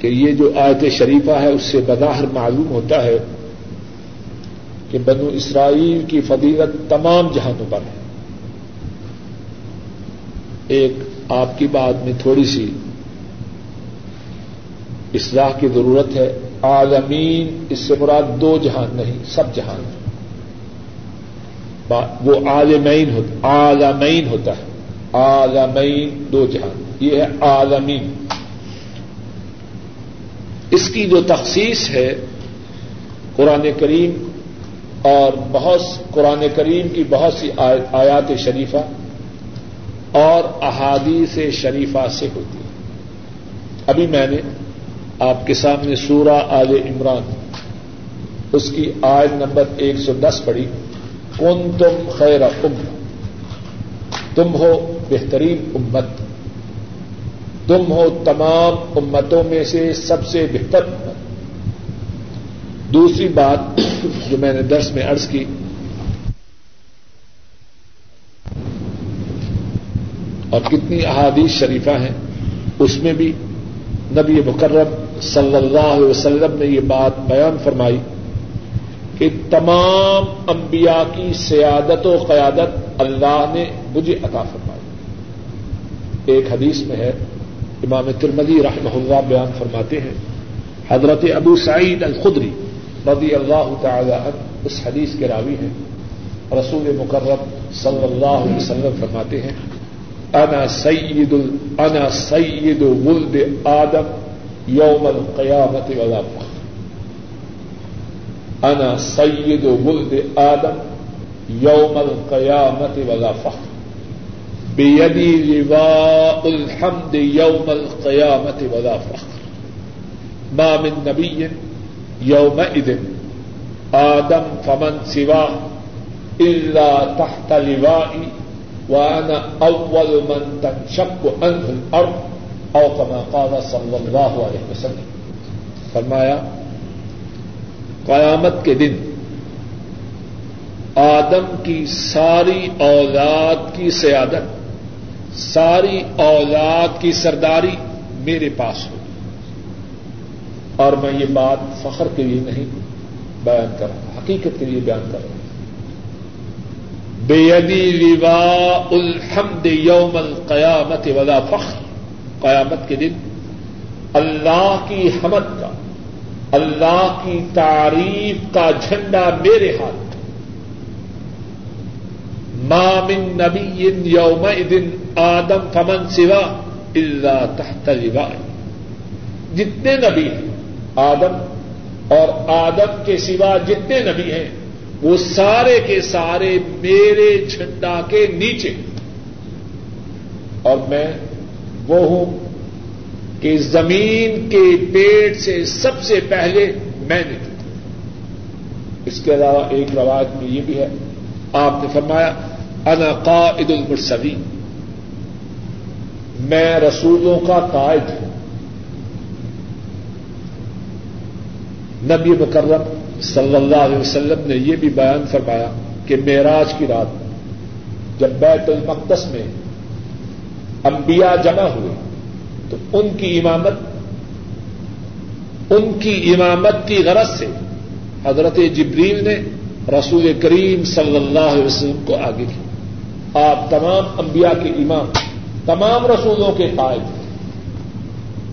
کہ یہ جو آیت شریفہ ہے اس سے بظاہر معلوم ہوتا ہے کہ بنو اسرائیل کی فضیلت تمام جہانوں پر ہے۔ ایک آپ کی بات میں تھوڑی سی اصلاح کی ضرورت ہے۔ عالمین، اس سے مراد دو جہان نہیں، سب جہان وہ عالمین ہوتا عالمین ہوتا ہے۔ عالمین دو جہان۔ یہ ہے عالمین۔ اس کی جو تخصیص ہے، قرآن کریم اور بہت قرآن کریم کی بہت سی آیات شریفہ اور احادیث شریفہ سے ہوتی ہے۔ ابھی میں نے آپ کے سامنے سورہ آل عمران اس کی آیت نمبر ایک سو دس پڑھی۔ کون تم خیر ام تم ہو بہترین امت۔ تم ہو تمام امتوں میں سے سب سے بہتر امت۔ دوسری بات جو میں نے درس میں عرض کی۔ اور کتنی احادیث شریفہ ہیں۔ اس میں بھی نبی مکرم صلی اللہ علیہ وسلم نے یہ بات بیان فرمائی کہ تمام انبیاء کی سیادت و قیادت اللہ نے مجھے عطا فرمائی۔ ایک حدیث میں ہے، امام ترمدی رحمہ اللہ بیان فرماتے ہیں، حضرت ابو سعید الخدری رضی اللہ تعالی عنہ اس حدیث کے راوی ہیں۔ رسول مکرم صلی اللہ علیہ وسلم فرماتے ہیں، انا سید انا سید ولد آدم یوم القیامت ولا فخر. انا سید ولد آدم یوم القیامت ولا فخر۔ بیدی لواء الحمد یوم القیامت ولا فخر۔ ما من نبی یومئذ آدم فمن سوا الا تحت لوائی وانا اول من تنشق عنه الارض او كما قال صلی اللہ علیہ وسلم. فرمایا، قیامت کے دن آدم کی ساری اولاد کی سیادت، ساری اولاد کی سرداری میرے پاس ہوگی۔ اور میں یہ بات فخر کے لیے نہیں بیان کر رہا حقیقت کے لیے بیان کر رہا ہوں۔ بے لوا الحمد یوم القیامت ولا فخر۔ قیامت کے دن اللہ کی حمد کا، اللہ کی تعریف کا جھنڈا میرے ہاتھ۔ مامن نبی یوم دن آدم فمن سوا اللہ تحت جتنے نبی ہیں آدم اور آدم کے سوا جتنے نبی ہیں، وہ سارے کے سارے میرے جھنڈا کے نیچے۔ اور میں وہ ہوں کہ زمین کے پیڑ سے سب سے پہلے میں نے اس کے علاوہ ایک روایت میں یہ بھی ہے، آپ نے فرمایا، انا قائد المرسلین۔ میں رسولوں کا قائد ہوں۔ نبی مکرم صلی اللہ علیہ وسلم نے یہ بھی بیان فرمایا کہ معراج کی رات جب بیت المقدس میں انبیاء جمع ہوئے، تو ان کی امامت، ان کی امامت کی غرض سے حضرت جبریل نے رسول کریم صلی اللہ علیہ وسلم کو آگے کی۔ آپ تمام انبیاء کے امام، تمام رسولوں کے قائد۔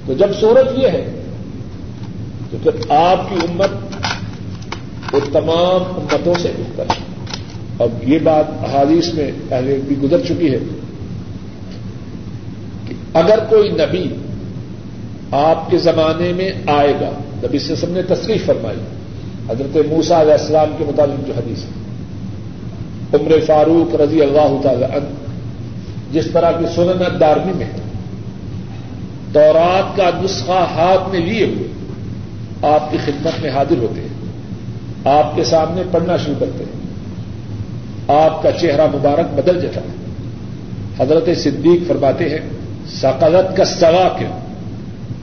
تو جب صورت یہ ہے تو پھر آپ کی امت وہ تمام امتوں سے بہتر ہے۔ اب یہ بات حادیث میں پہلے بھی گزر چکی ہے کہ اگر کوئی نبی آپ کے زمانے میں آئے گا، نبی سے سب نے تصریف فرمائی، حضرت موسا علیہ السلام کے مطابق جو حدیث ہے، عمر فاروق رضی اللہ تعالی عنہ، جس طرح کی سنن دارمی میں تورات کا نسخہ ہاتھ میں لیے ہوئے آپ کی خدمت میں حاضر ہوتے ہیں، آپ کے سامنے پڑھنا شروع کرتے ہیں، آپ کا چہرہ مبارک بدل جاتا ہے۔ حضرت صدیق فرماتے ہیں، سقلت کا سوا کیوں؟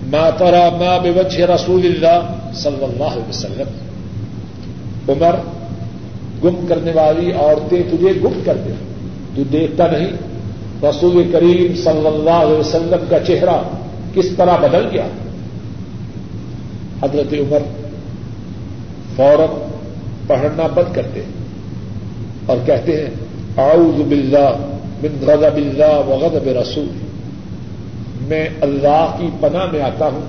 ماترا ماں بے رسول اللہ صلی اللہ علیہ وسلم۔ عمر، گم کرنے والی عورتیں تجھے گم کر دیں تو دیکھتا نہیں، رسول کریم صلی اللہ علیہ وسلم کا چہرہ کس طرح بدل گیا؟ حضرت عمر فوراً پڑھنا بند کرتے ہیں اور کہتے ہیں، اعوذ باللہ من غضب اللہ وغضب رسول. میں اللہ کی پناہ میں آتا ہوں،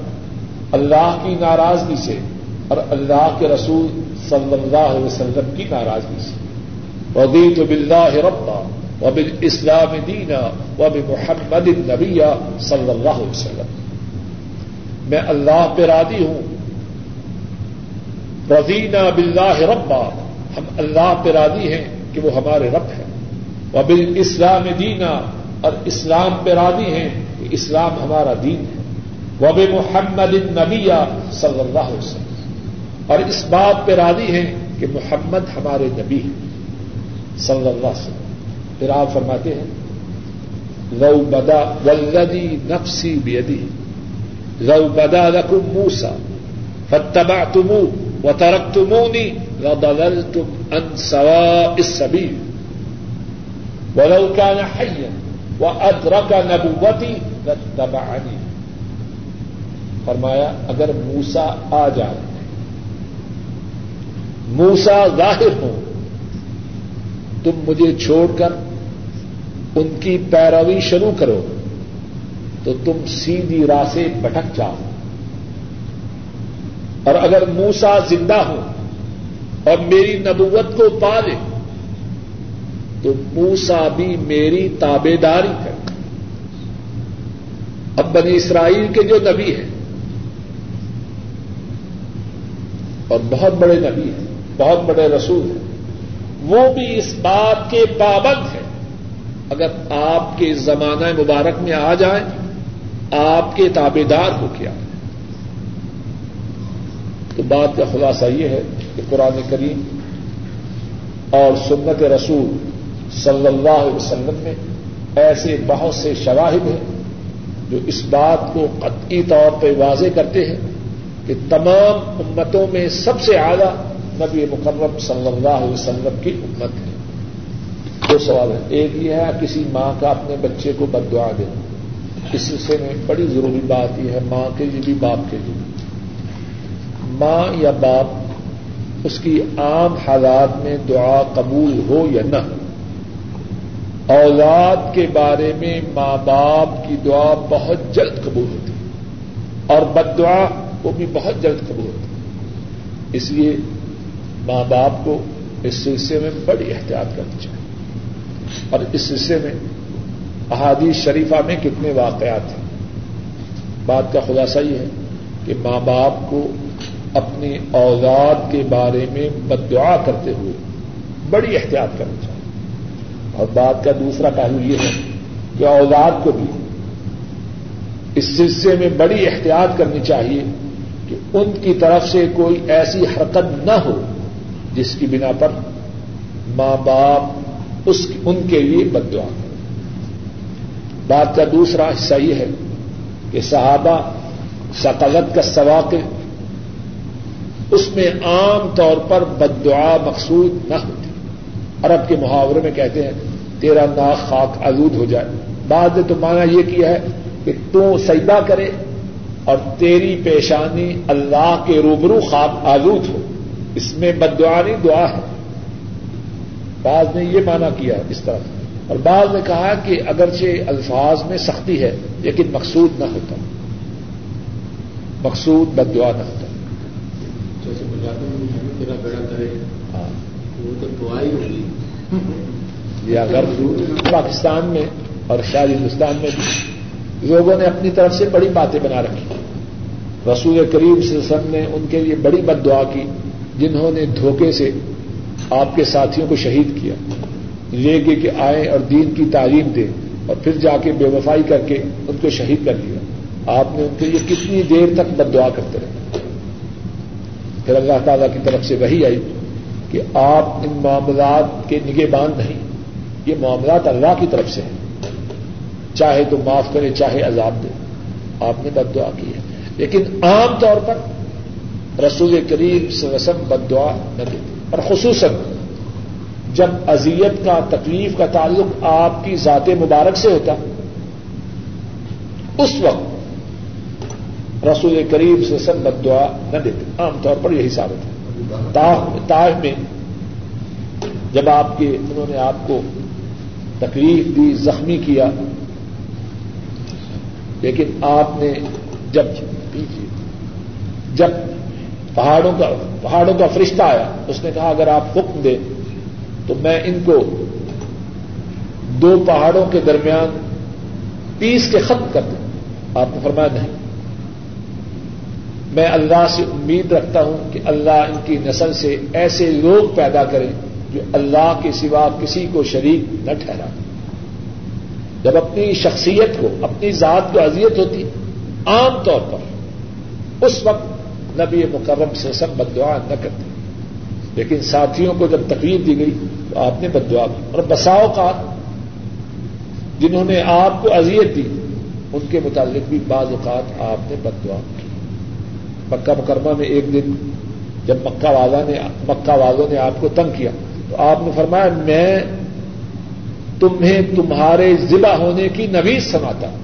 اللہ کی ناراضگی سے، اور اللہ کے رسول صلی اللہ علیہ وسلم کی ناراضگی سے۔ ودیت بلّہ ربا و بل اسلام دینا و محمد نبیا صلی اللہ علیہ وسلم۔ میں اللہ پہ رادی ہوں رضینا بلّہ ربا۔ ہم اللہ پہ رادی ہیں کہ وہ ہمارے رب ہیں۔ و بل اسلام دینا اور اسلام پہ رادی ہیں کہ اسلام ہمارا دین ہے۔ وب محمد نبیا صلی اللہ علیہ وسلم۔ اور اس بات پہ راضی ہیں کہ محمد ہمارے نبی ہیں۔ صلی اللہ علیہ وسلم۔ پھر آپ فرماتے ہیں، لو بدا ولدی نفسی بیدی لو بدا رقم موسا فتبا تمو و ترک تمونی لدل تم ان سوا اس سبھی ولو كان حيا وادرك فرمایا، اگر موسا آ جائے موسا ظاہر ہو تم مجھے چھوڑ کر ان کی پیروی شروع کرو، تو تم سیدھی راہ سے بھٹک جاؤ۔ اور اگر موسا زندہ ہو اور میری نبوت کو پا لے تو موسا بھی میری تابے داری کرتا اب بنی اسرائیل کے جو نبی ہیں، اور بہت بڑے نبی ہیں، بہت بڑے رسول ہیں، وہ بھی اس بات کے پابند ہیں۔ اگر آپ کے زمانہ مبارک میں آ جائیں، آپ کے تابے دار ہو کیا تو بات کا خلاصہ یہ ہے کہ قرآن کریم اور سنت رسول صلی اللہ علیہ وسلم میں ایسے بہت سے شواہد ہیں جو اس بات کو قطعی طور پہ واضح کرتے ہیں کہ تمام امتوں میں سب سے اعلیٰ نبی مکرم صلی اللہ علیہ وسلم کی امت ہے۔ دو سوال ہے ایک یہ ہے، کسی ماں کا اپنے بچے کو بد دعا اس سلسلے میں بڑی ضروری بات یہ ہے، ماں کے لیے بھی باپ کے لیے۔ ماں یا باپ اس کی عام حالات میں دعا قبول ہو یا نہ۔ اولاد کے بارے میں ماں باپ کی دعا بہت جلد قبول ہوتی ہے اور بد دعا وہ بھی بہت جلد قبول ہوتی ہے۔ اس لیے ماں باپ کو اس سلسلے میں بڑی احتیاط کرنی چاہیے۔ اور اس سلسلے میں احادیث شریفہ میں کتنے واقعات ہیں۔ بات کا خلاصہ یہ ہے کہ ماں باپ کو اپنی اولاد کے بارے میں بد دعا کرتے ہوئے بڑی احتیاط کرنی چاہیے۔ اور بات کا دوسرا پہلو یہ ہے کہ اولاد کو بھی اس سلسلے میں بڑی احتیاط کرنی چاہیے کہ ان کی طرف سے کوئی ایسی حرکت نہ ہو جس کی بنا پر ماں باپ اس ان کے لیے بد دعا کریں۔ بات کا دوسرا حصہ یہ ہے کہ صحابہ ثقافت کا سواق اس میں عام طور پر بد دعا مقصود نہ ہوتی۔ عرب کے محاورے میں کہتے ہیں، تیرا ناک خاک آلود ہو جائے۔ بعد نے تو مانا یہ کیا ہے کہ تو سجدہ کرے اور تیری پیشانی اللہ کے روبرو خاک آلود ہو۔ اس میں بد دعا نہیں، دعا ہے۔ بعض نے یہ مانا کیا اس طرح۔ اور بعض نے کہا کہ اگرچہ الفاظ میں سختی ہے، لیکن مقصود نہ ہوتا۔ مقصود بد دعا نہ ہوتا ہاں۔ یا اگر پاکستان میں اور شاید ہندوستان میں بھی لوگوں نے اپنی طرف سے بڑی باتیں بنا رکھی۔ رسول کریم سے سب نے ان کے لیے بڑی بد دعا کی، جنہوں نے دھوکے سے آپ کے ساتھیوں کو شہید کیا۔ لے کے کہ آئے اور دین کی تعلیم دے اور پھر جا کے بے وفائی کر کے ان کو شہید کر دیا۔ آپ نے ان کے لیے کتنی دیر تک بد دعا کرتے رہے۔ پھر اللہ تعالی کی طرف سے وہی آئی کہ آپ ان معاملات کے نگے باندھ نہیں، یہ معاملات اللہ کی طرف سے ہیں۔ چاہے تو معاف کرے، چاہے عذاب دے۔ آپ نے بد دعا کی ہے۔ لیکن عام طور پر رسول کریم سے رسم بد دعا نہ دیتے۔ اور خصوصاً جب اذیت کا، تکلیف کا تعلق آپ کی ذات مبارک سے ہوتا، اس وقت رسول کریم سے رسم بد دعا نہ دیتے۔ عام طور پر یہی ثابت ہے۔ تاہ میں جب آپ کے انہوں نے آپ کو تکلیف دی، زخمی کیا، لیکن آپ نے جب جب پہاڑوں کا پہاڑوں کا فرشتہ آیا، اس نے کہا، اگر آپ حکم دیں تو میں ان کو دو پہاڑوں کے درمیان پیس کے ختم کر دوں۔ آپ نے فرمایا، نہیں۔ میں اللہ سے امید رکھتا ہوں کہ اللہ ان کی نسل سے ایسے لوگ پیدا کریں جو اللہ کے سوا کسی کو شریک نہ ٹھہرا جب اپنی شخصیت کو اپنی ذات کو اذیت ہوتی، عام طور پر اس وقت نبی مکرم سے سب بد دعا نہ کرتے۔ لیکن ساتھیوں کو جب تکلیف دی گئی تو آپ نے بد دعا کی۔ اور بساؤ کا جنہوں نے آپ کو اذیت دی، ان کے متعلق بھی بعض اوقات آپ نے بد دعا کی۔ مکہ مکرمہ میں ایک دن جب مکہ والا نے مکہ والوں نے آپ کو تنگ کیا تو آپ نے فرمایا میں تمہیں تمہارے ضلع ہونے کی نویز سناتا ہوں۔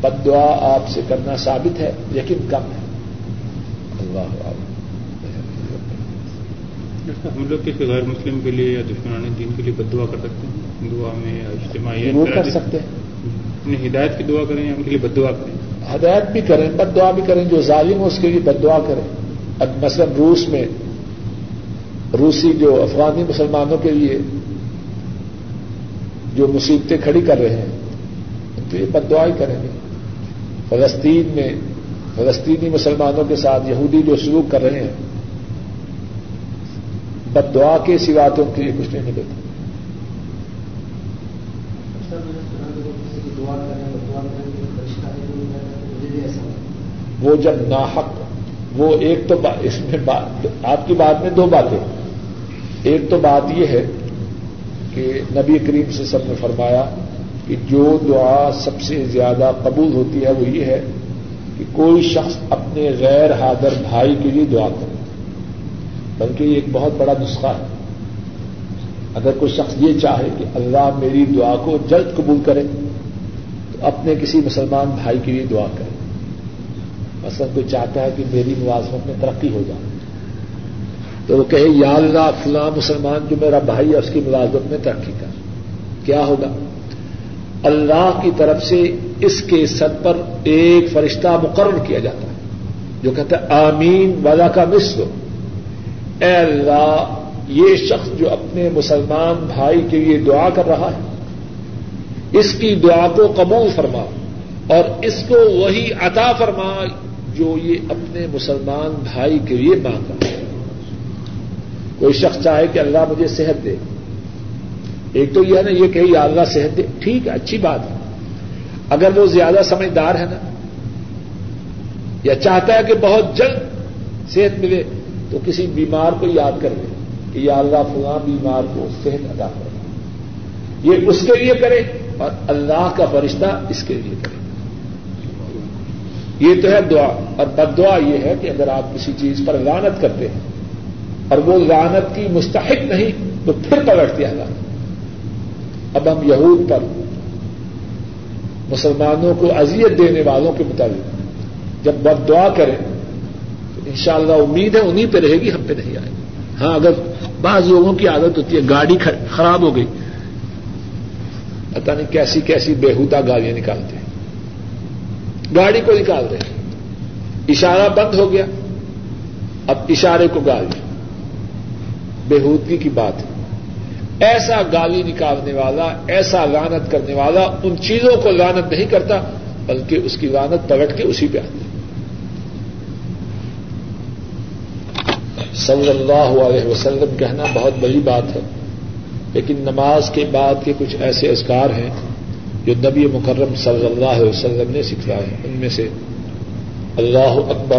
بد دعا آپ سے کرنا ثابت ہے لیکن کم ہے۔ اللہ ہم لوگ کسی غیر مسلم کے لیے یا دشمنان دین کے لیے بد دعا کر سکتے ہیں؟ دعا میں اجتماعی کر سکتے ہیں۔ اپنی ہدایت کی دعا کریں یا ان کے لیے بد دعا کریں؟ ہدایت بھی کریں، بد دعا بھی کریں، جو ظالم ہو اس کے لیے بد دعا کریں۔ اب مثلاً روس میں، روسی جو افغانی مسلمانوں کے لیے جو مصیبتیں کھڑی کر رہے ہیں تو یہ بد دعا ہی کریں گے۔ فلسطین میں، فلسطینی مسلمانوں کے ساتھ یہودی جو سلوک کر رہے ہیں، بد دعا کے سوا تو ان کے لیے کچھ نہیں نکلتا وہ جب ناحق، وہ ایک تو اس میں آپ کی بات میں دو باتیں۔ ایک تو بات یہ ہے کہ نبی کریم سے سب نے فرمایا کہ جو دعا سب سے زیادہ قبول ہوتی ہے وہ یہ ہے کہ کوئی شخص اپنے غیر حاضر بھائی کے لیے دعا کرے۔ بلکہ یہ ایک بہت بڑا نسخہ ہے۔ اگر کوئی شخص یہ چاہے کہ اللہ میری دعا کو جلد قبول کرے، تو اپنے کسی مسلمان بھائی کے لیے دعا کرے۔ مثلا کوئی چاہتا ہے کہ میری ملازمت میں ترقی ہو جائے۔ تو وہ کہے، یا اللہ، فلاں مسلمان جو میرا بھائی ہے، اس کی ملازمت میں ترقی کر۔ کیا ہوگا؟ اللہ کی طرف سے اس کے سر پر ایک فرشتہ مقرر کیا جاتا ہے، جو کہتا ہے، آمین والا کا مصر اے اللہ، یہ شخص جو اپنے مسلمان بھائی کے لیے دعا کر رہا ہے، اس کی دعا کو قبول فرما اور اس کو وہی عطا فرما۔ جو یہ اپنے مسلمان بھائی کے لیے مانگا کوئی شخص چاہے کہ اللہ مجھے صحت دے۔ ایک تو یہ ہے نا، یہ کہ یا اللہ صحت دے۔ ٹھیک ہے، اچھی بات ہے۔ اگر وہ زیادہ سمجھدار ہے نا، یا چاہتا ہے کہ بہت جلد صحت ملے، تو کسی بیمار کو یاد کر لے کہ یا اللہ فلاں بیمار کو صحت ادا کر یہ اس کے لیے کرے اور اللہ کا فرشتہ اس کے لیے کرے۔ یہ تو ہے دعا۔ اور بد دعا یہ ہے کہ اگر آپ کسی چیز پر لانت کرتے ہیں اور وہ لانت کی مستحق نہیں، تو پھر پلٹ دیا اب ہم یہود پر مسلمانوں کو اذیت دینے والوں کے مطابق جب بد دعا کریں، تو ان شاء اللہ امید ہے انہیں پہ رہے گی، ہم پہ نہیں آئے۔ گی ہاں اگر بعض لوگوں کی عادت ہوتی ہے، گاڑی خراب ہو گئی۔ پتہ نہیں کیسی کیسی بےحودہ گاڑیاں نکالتے ہیں۔ گاڑی کو نکال رہے اشارہ بند ہو گیا۔ اب اشارے کو گالی بےحودگی کی بات ہے۔ ایسا گالی نکالنے والا، ایسا لانت کرنے والا ان چیزوں کو لانت نہیں کرتا، بلکہ اس کی لانت پلٹ کے اسی پہ آتی صلی اللہ علیہ وسلم کہنا بہت بڑی بات ہے، لیکن نماز کے بعد کے کچھ ایسے اذکار ہیں جو نبی مکرم صلی اللہ علیہ وسلم نے سکھلائے ان میں سے اللہ اکبر،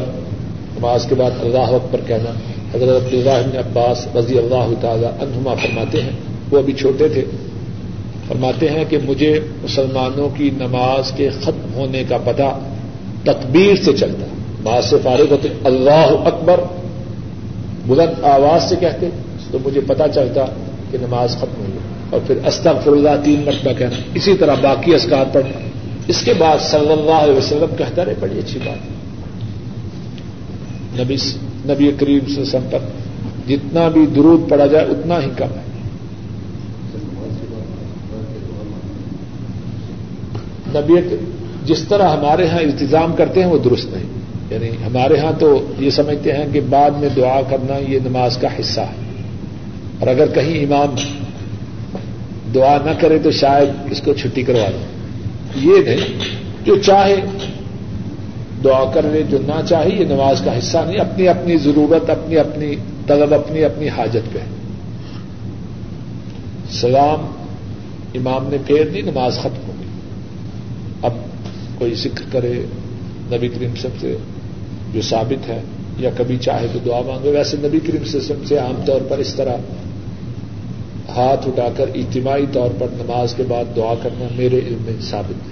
نماز کے بعد اللہ اکبر کہنا، حضرت بن عباس رضی اللہ تعالی عنہما فرماتے ہیں، وہ ابھی چھوٹے تھے، فرماتے ہیں کہ مجھے مسلمانوں کی نماز کے ختم ہونے کا پتہ تکبیر سے چلتا، بعض سے فارغ ہوتے، اللہ اکبر بلند آواز سے کہتے، تو مجھے پتا چلتا کہ نماز ختم ہوئی۔ اور پھر استغفر اللہ تین مرتبہ کہنا۔ اسی طرح باقی اسکار پڑھنا اس کے بعد صلی اللہ علیہ وسلم کہتا رہے، بڑی اچھی بات۔ نبی نبی کریم سے سم پر جتنا بھی درود پڑا جائے، اتنا ہی کم ہے۔ نبی جس طرح ہمارے ہاں انتظام کرتے ہیں، وہ درست نہیں۔ یعنی ہمارے ہاں تو یہ سمجھتے ہیں کہ بعد میں دعا کرنا یہ نماز کا حصہ ہے۔ اور اگر کہیں امام دعا نہ کرے تو شاید اس کو چھٹی کروا دیں یہ نہیں جو چاہے دعا کر لے، جو نہ چاہے، یہ نماز کا حصہ نہیں، اپنی اپنی ضرورت، اپنی اپنی طلب، اپنی اپنی حاجت پہ۔ سلام امام نے پھیر دی، نماز ختم ہو گئی۔ اب کوئی ذکر کرے نبی کریم سب سے جو ثابت ہے، یا کبھی چاہے تو دعا مانگے۔ ویسے نبی کریم سسٹم سے عام طور پر اس طرح ہاتھ اٹھا کر اجتماعی طور پر نماز کے بعد دعا کرنا میرے علم میں ثابت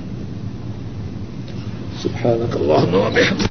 ہے۔